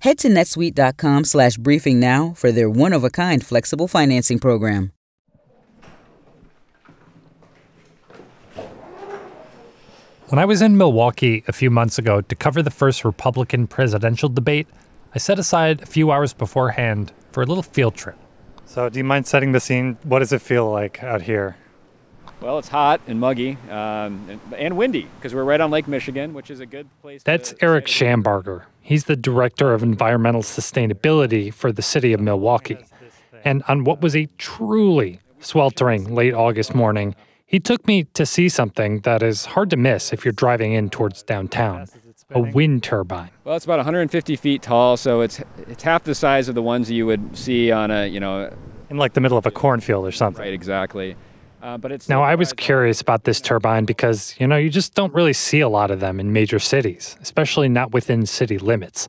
Head to netsuite.com slash briefing now for their one of a kind flexible financing program. When I was in Milwaukee a few months ago to cover the first Republican presidential debate, I set aside a few hours beforehand for a little field trip. So, do you mind setting the scene? What does it feel like out here? Well, it's hot and muggy um, and, and, windy because we're right on Lake Michigan, which is a good place. To That's Eric Shambarger. He's the director of environmental sustainability for the city of Milwaukee. And on what was a truly sweltering late August morning, he took me to see something that is hard to miss if you're driving in towards downtown a wind turbine. Well, it's about 150 feet tall, so it's it's half the size of the ones you would see on a you know in like the middle of a cornfield or something. Right, exactly. Uh, but it's now I was curious about this turbine because you know you just don't really see a lot of them in major cities, especially not within city limits.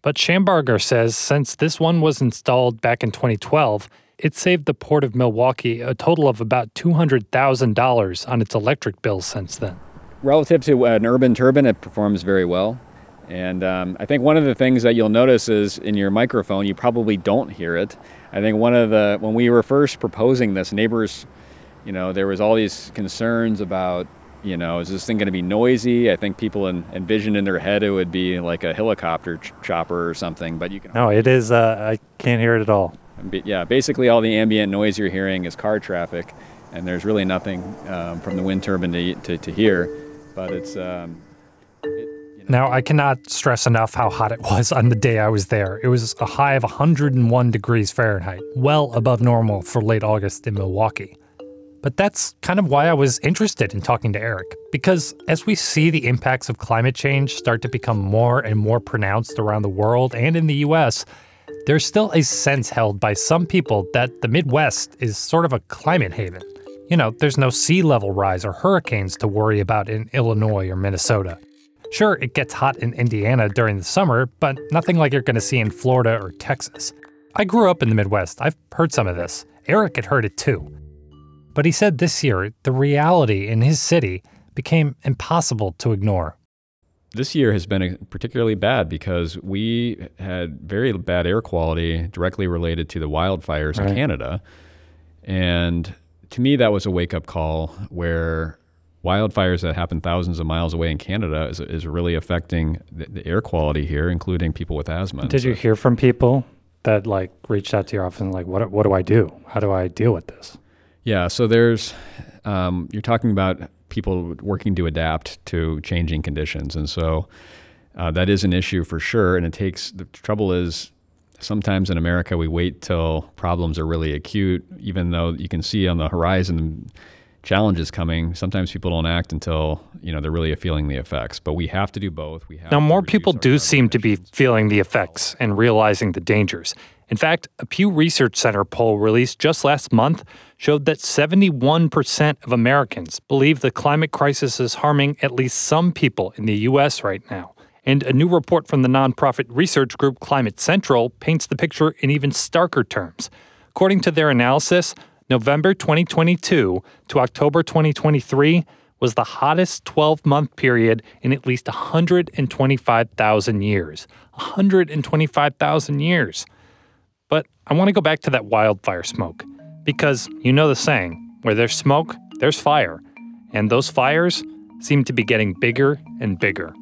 But Shambarger says since this one was installed back in 2012, it saved the Port of Milwaukee a total of about $200,000 on its electric bills since then. Relative to an urban turbine, it performs very well. And um, I think one of the things that you'll notice is in your microphone, you probably don't hear it. I think one of the, when we were first proposing this, neighbors, you know, there was all these concerns about, you know, is this thing going to be noisy? I think people in, envisioned in their head it would be like a helicopter ch- chopper or something, but you can. No, it is, uh, I can't hear it at all yeah, basically all the ambient noise you're hearing is car traffic, and there's really nothing um, from the wind turbine to, to, to hear. But it's. Um, it, you know. Now, I cannot stress enough how hot it was on the day I was there. It was a high of 101 degrees Fahrenheit, well above normal for late August in Milwaukee. But that's kind of why I was interested in talking to Eric, because as we see the impacts of climate change start to become more and more pronounced around the world and in the US, there's still a sense held by some people that the Midwest is sort of a climate haven. You know, there's no sea level rise or hurricanes to worry about in Illinois or Minnesota. Sure, it gets hot in Indiana during the summer, but nothing like you're going to see in Florida or Texas. I grew up in the Midwest. I've heard some of this. Eric had heard it too. But he said this year, the reality in his city became impossible to ignore this year has been uh, particularly bad because we had very bad air quality directly related to the wildfires right. in Canada. And to me, that was a wake up call where wildfires that happen thousands of miles away in Canada is, is really affecting the, the air quality here, including people with asthma. Did so. you hear from people that like reached out to your office and like, what, what do I do? How do I deal with this? Yeah. So there's, um, you're talking about people working to adapt to changing conditions. And so uh, that is an issue for sure. And it takes the trouble is sometimes in America we wait till problems are really acute, even though you can see on the horizon challenges coming. Sometimes people don't act until you know they're really feeling the effects. But we have to do both. We have now more people do seem to be feeling the effects and realizing the dangers. In fact, a Pew Research Center poll released just last month showed that 71% of Americans believe the climate crisis is harming at least some people in the U.S. right now. And a new report from the nonprofit research group Climate Central paints the picture in even starker terms. According to their analysis, November 2022 to October 2023 was the hottest 12 month period in at least 125,000 years. 125,000 years. But I want to go back to that wildfire smoke because you know the saying where there's smoke, there's fire. And those fires seem to be getting bigger and bigger.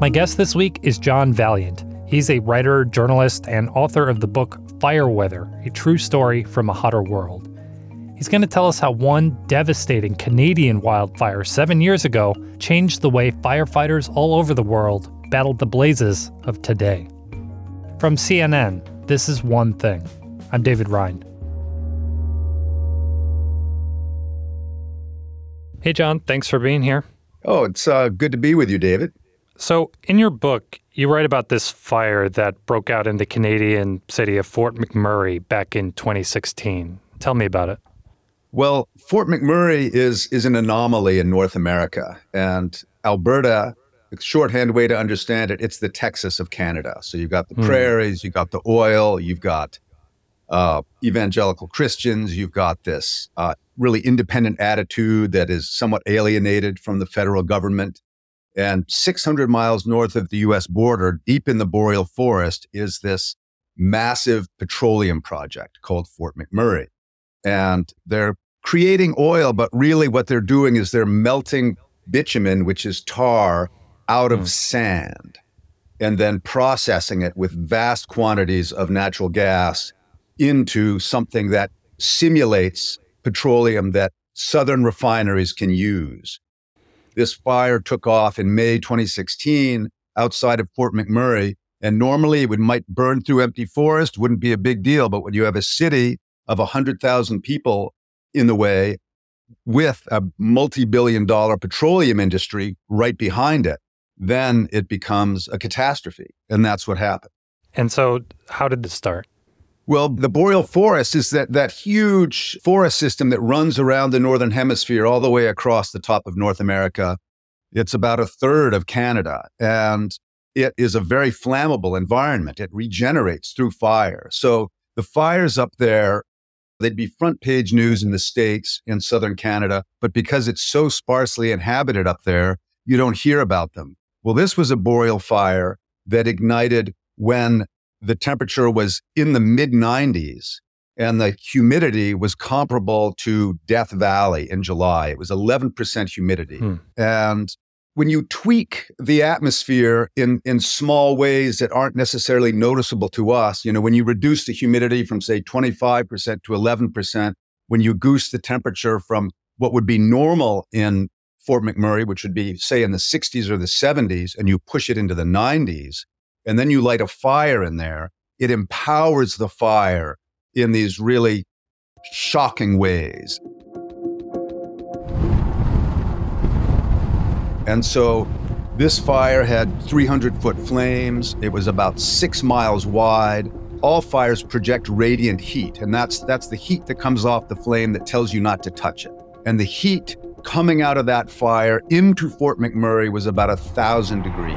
My guest this week is John Vaillant. He's a writer, journalist, and author of the book Fire Weather A True Story from a Hotter World. He's going to tell us how one devastating Canadian wildfire seven years ago changed the way firefighters all over the world battled the blazes of today. From CNN, this is One Thing. I'm David Rind. Hey, John, thanks for being here. Oh, it's uh, good to be with you, David. So, in your book, you write about this fire that broke out in the Canadian city of Fort McMurray back in 2016. Tell me about it. Well, Fort McMurray is is an anomaly in North America, and Alberta the shorthand way to understand it, it's the Texas of Canada. So you've got the mm. prairies, you've got the oil, you've got uh, evangelical Christians, you've got this uh, really independent attitude that is somewhat alienated from the federal government. And 600 miles north of the US border, deep in the boreal forest, is this massive petroleum project called Fort McMurray. And they're creating oil, but really what they're doing is they're melting bitumen, which is tar, out of mm. sand and then processing it with vast quantities of natural gas into something that simulates petroleum that southern refineries can use. This fire took off in May 2016 outside of Fort McMurray. And normally it would might burn through empty forest, wouldn't be a big deal. But when you have a city of 100,000 people in the way with a multi billion dollar petroleum industry right behind it, then it becomes a catastrophe. And that's what happened. And so, how did this start? Well, the boreal forest is that, that huge forest system that runs around the northern hemisphere all the way across the top of North America. It's about a third of Canada, and it is a very flammable environment. It regenerates through fire. So the fires up there, they'd be front page news in the States, in southern Canada, but because it's so sparsely inhabited up there, you don't hear about them. Well, this was a boreal fire that ignited when the temperature was in the mid 90s and the humidity was comparable to Death Valley in July. It was 11% humidity. Hmm. And when you tweak the atmosphere in, in small ways that aren't necessarily noticeable to us, you know, when you reduce the humidity from, say, 25% to 11%, when you goose the temperature from what would be normal in Fort McMurray, which would be, say, in the 60s or the 70s, and you push it into the 90s, and then you light a fire in there, it empowers the fire in these really shocking ways. And so this fire had 300 foot flames. It was about six miles wide. All fires project radiant heat, and that's, that's the heat that comes off the flame that tells you not to touch it. And the heat coming out of that fire into Fort McMurray was about a thousand degrees.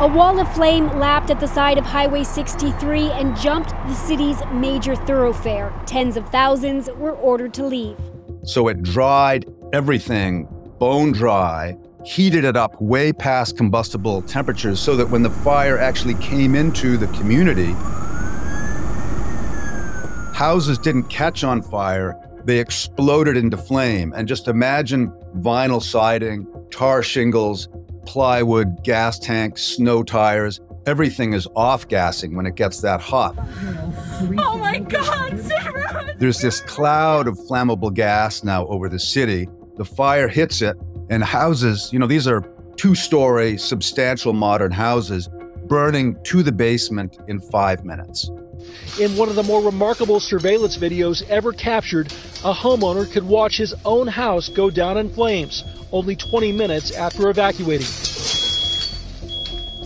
A wall of flame lapped at the side of Highway 63 and jumped the city's major thoroughfare. Tens of thousands were ordered to leave. So it dried everything bone dry, heated it up way past combustible temperatures so that when the fire actually came into the community, houses didn't catch on fire, they exploded into flame. And just imagine vinyl siding, tar shingles, plywood, gas tanks, snow tires. Everything is off gassing when it gets that hot. Oh my God, Sarah! There's this cloud of flammable gas now over the city. The fire hits it, and houses, you know, these are two story, substantial modern houses, burning to the basement in five minutes. In one of the more remarkable surveillance videos ever captured, a homeowner could watch his own house go down in flames only 20 minutes after evacuating.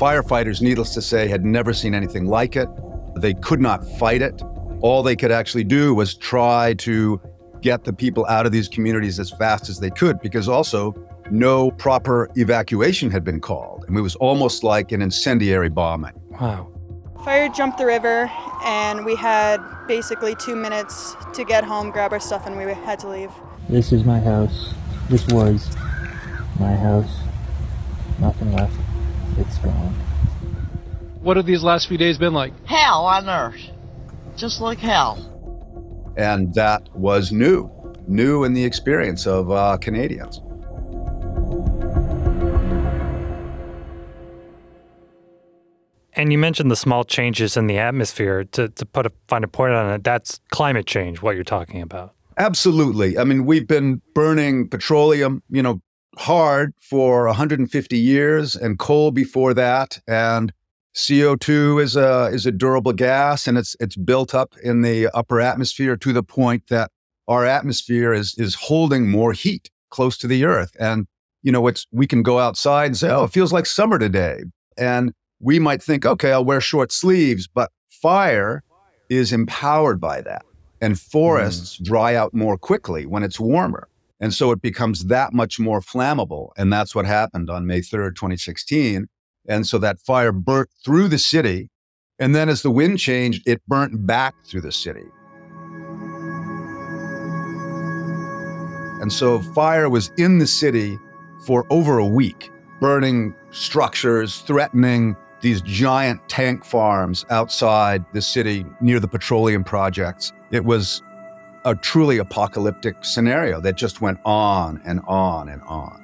Firefighters, needless to say, had never seen anything like it. They could not fight it. All they could actually do was try to get the people out of these communities as fast as they could because also no proper evacuation had been called. And it was almost like an incendiary bombing. Wow. Fire jumped the river, and we had basically two minutes to get home, grab our stuff, and we had to leave. This is my house. This was my house. Nothing left. It's gone. What have these last few days been like? Hell on earth. Just like hell. And that was new, new in the experience of uh, Canadians. And you mentioned the small changes in the atmosphere. To, to put a find a point on it, that's climate change, what you're talking about. Absolutely. I mean, we've been burning petroleum, you know, hard for 150 years and coal before that and CO2 is a is a durable gas and it's it's built up in the upper atmosphere to the point that our atmosphere is is holding more heat close to the earth and you know it's we can go outside and say oh it feels like summer today and we might think okay I'll wear short sleeves but fire is empowered by that and forests mm. dry out more quickly when it's warmer and so it becomes that much more flammable. And that's what happened on May 3rd, 2016. And so that fire burnt through the city. And then as the wind changed, it burnt back through the city. And so fire was in the city for over a week, burning structures, threatening these giant tank farms outside the city near the petroleum projects. It was a truly apocalyptic scenario that just went on and on and on.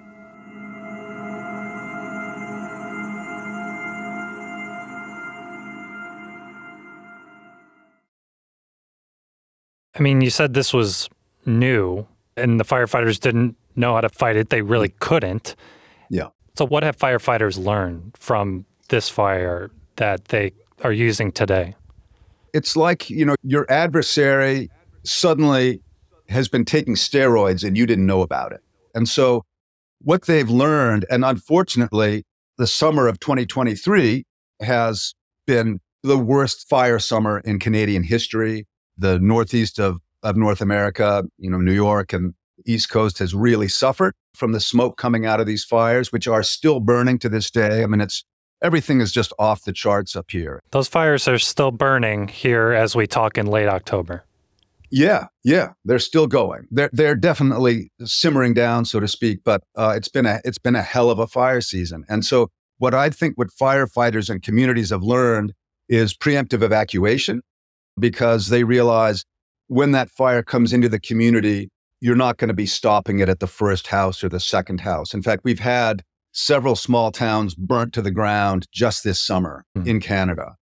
I mean, you said this was new and the firefighters didn't know how to fight it. They really couldn't. Yeah. So, what have firefighters learned from this fire that they are using today? It's like, you know, your adversary suddenly has been taking steroids and you didn't know about it. And so, what they've learned, and unfortunately, the summer of 2023 has been the worst fire summer in Canadian history. The northeast of, of North America, you know, New York and East Coast has really suffered from the smoke coming out of these fires, which are still burning to this day. I mean, it's everything is just off the charts up here. Those fires are still burning here as we talk in late October. Yeah, yeah, they're still going. They're they're definitely simmering down, so to speak. But uh, it's been a it's been a hell of a fire season. And so, what I think what firefighters and communities have learned is preemptive evacuation, because they realize when that fire comes into the community, you're not going to be stopping it at the first house or the second house. In fact, we've had several small towns burnt to the ground just this summer mm. in Canada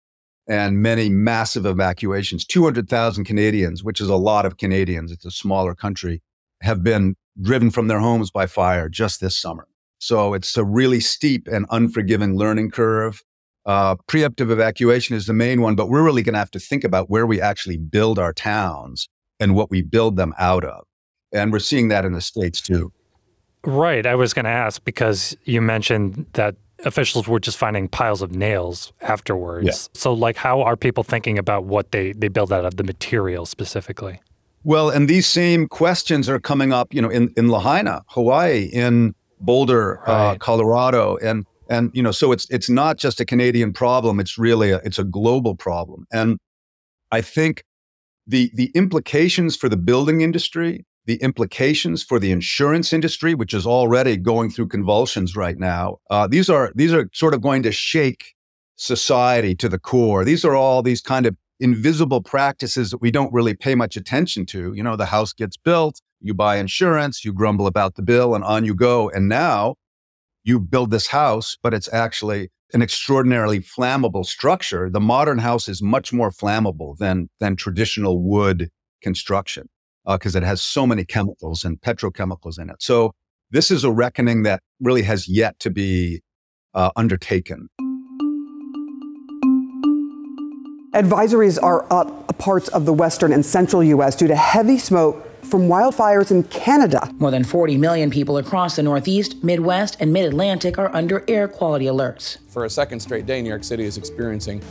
and many massive evacuations. 200,000 Canadians, which is a lot of Canadians, it's a smaller country, have been driven from their homes by fire just this summer. So it's a really steep and unforgiving learning curve. Uh, preemptive evacuation is the main one, but we're really going to have to think about where we actually build our towns and what we build them out of. And we're seeing that in the States too. Right. I was going to ask because you mentioned that officials were just finding piles of nails afterwards. Yeah. So, like, how are people thinking about what they, they build out of the material specifically? Well, and these same questions are coming up, you know, in, in Lahaina, Hawaii, in Boulder, uh, right. uh, Colorado, and and you know, so it's it's not just a Canadian problem; it's really a, it's a global problem. And I think the the implications for the building industry the implications for the insurance industry, which is already going through convulsions right now. Uh, these are these are sort of going to shake society to the core. These are all these kind of invisible practices that we don't really pay much attention to. You know, the house gets built, you buy insurance, you grumble about the bill, and on you go. And now you build this house, but it's actually an extraordinarily flammable structure. The modern house is much more flammable than than traditional wood construction because uh, it has so many chemicals and petrochemicals in it. So this is a reckoning that really has yet to be uh, undertaken. Advisories are up parts of the western and central U.S. due to heavy smoke from wildfires in Canada. More than 40 million people across the Northeast, Midwest, and Mid Atlantic are under air quality alerts. For a second straight day, New York City is experiencing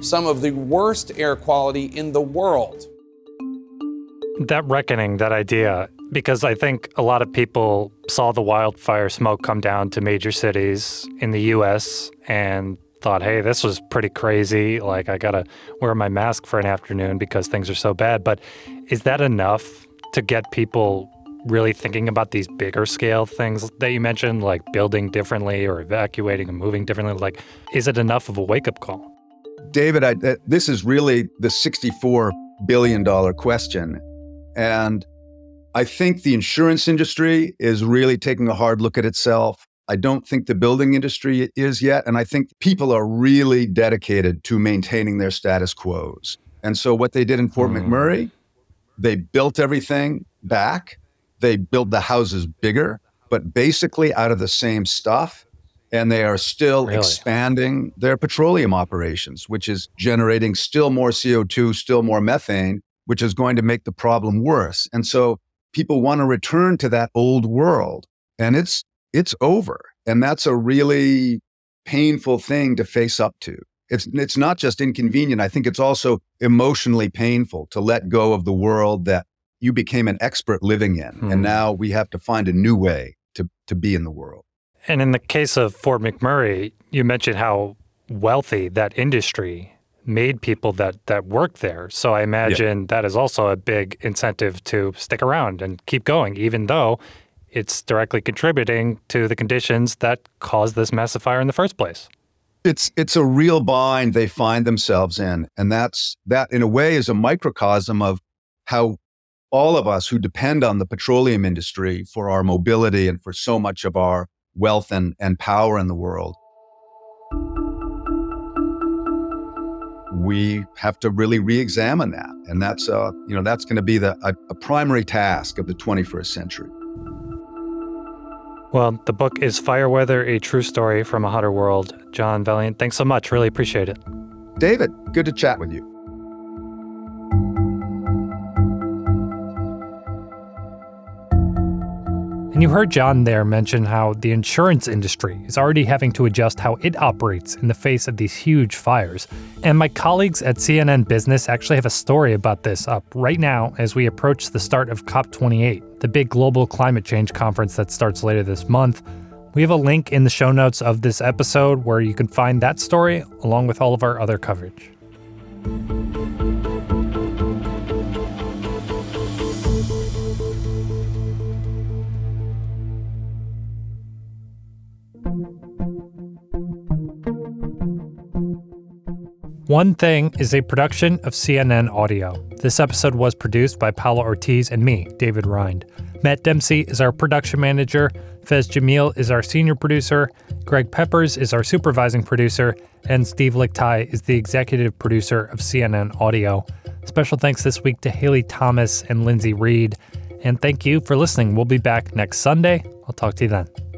some of the worst air quality in the world that reckoning, that idea, because I think a lot of people saw the wildfire smoke come down to major cities in the US and thought, hey, this was pretty crazy. Like, I got to wear my mask for an afternoon because things are so bad. But is that enough to get people really thinking about these bigger scale things that you mentioned, like building differently or evacuating and moving differently? Like, is it enough of a wake up call? David, I, this is really the $64 billion question. And I think the insurance industry is really taking a hard look at itself. I don't think the building industry is yet. And I think people are really dedicated to maintaining their status quos. And so, what they did in Fort mm. McMurray, they built everything back, they built the houses bigger, but basically out of the same stuff. And they are still really? expanding their petroleum operations, which is generating still more CO2, still more methane which is going to make the problem worse. And so people want to return to that old world and it's it's over. And that's a really painful thing to face up to. It's it's not just inconvenient, I think it's also emotionally painful to let go of the world that you became an expert living in hmm. and now we have to find a new way to to be in the world. And in the case of Fort McMurray, you mentioned how wealthy that industry made people that that work there. So I imagine yeah. that is also a big incentive to stick around and keep going, even though it's directly contributing to the conditions that caused this massive fire in the first place. It's it's a real bind they find themselves in, and that's that in a way is a microcosm of how all of us who depend on the petroleum industry for our mobility and for so much of our wealth and, and power in the world we have to really re-examine that. And that's uh, you know that's going to be the a, a primary task of the 21st century. Well the book is fire weather a true story from a hotter world. John Vaillant thanks so much. Really appreciate it. David good to chat with you And you heard John there mention how the insurance industry is already having to adjust how it operates in the face of these huge fires. And my colleagues at CNN Business actually have a story about this up right now as we approach the start of COP28, the big global climate change conference that starts later this month. We have a link in the show notes of this episode where you can find that story along with all of our other coverage. One Thing is a production of CNN Audio. This episode was produced by Paula Ortiz and me, David Rind. Matt Dempsey is our production manager. Faiz Jamil is our senior producer. Greg Peppers is our supervising producer. And Steve Lickteig is the executive producer of CNN Audio. Special thanks this week to Haley Thomas and Lindsay Reed. And thank you for listening. We'll be back next Sunday. I'll talk to you then.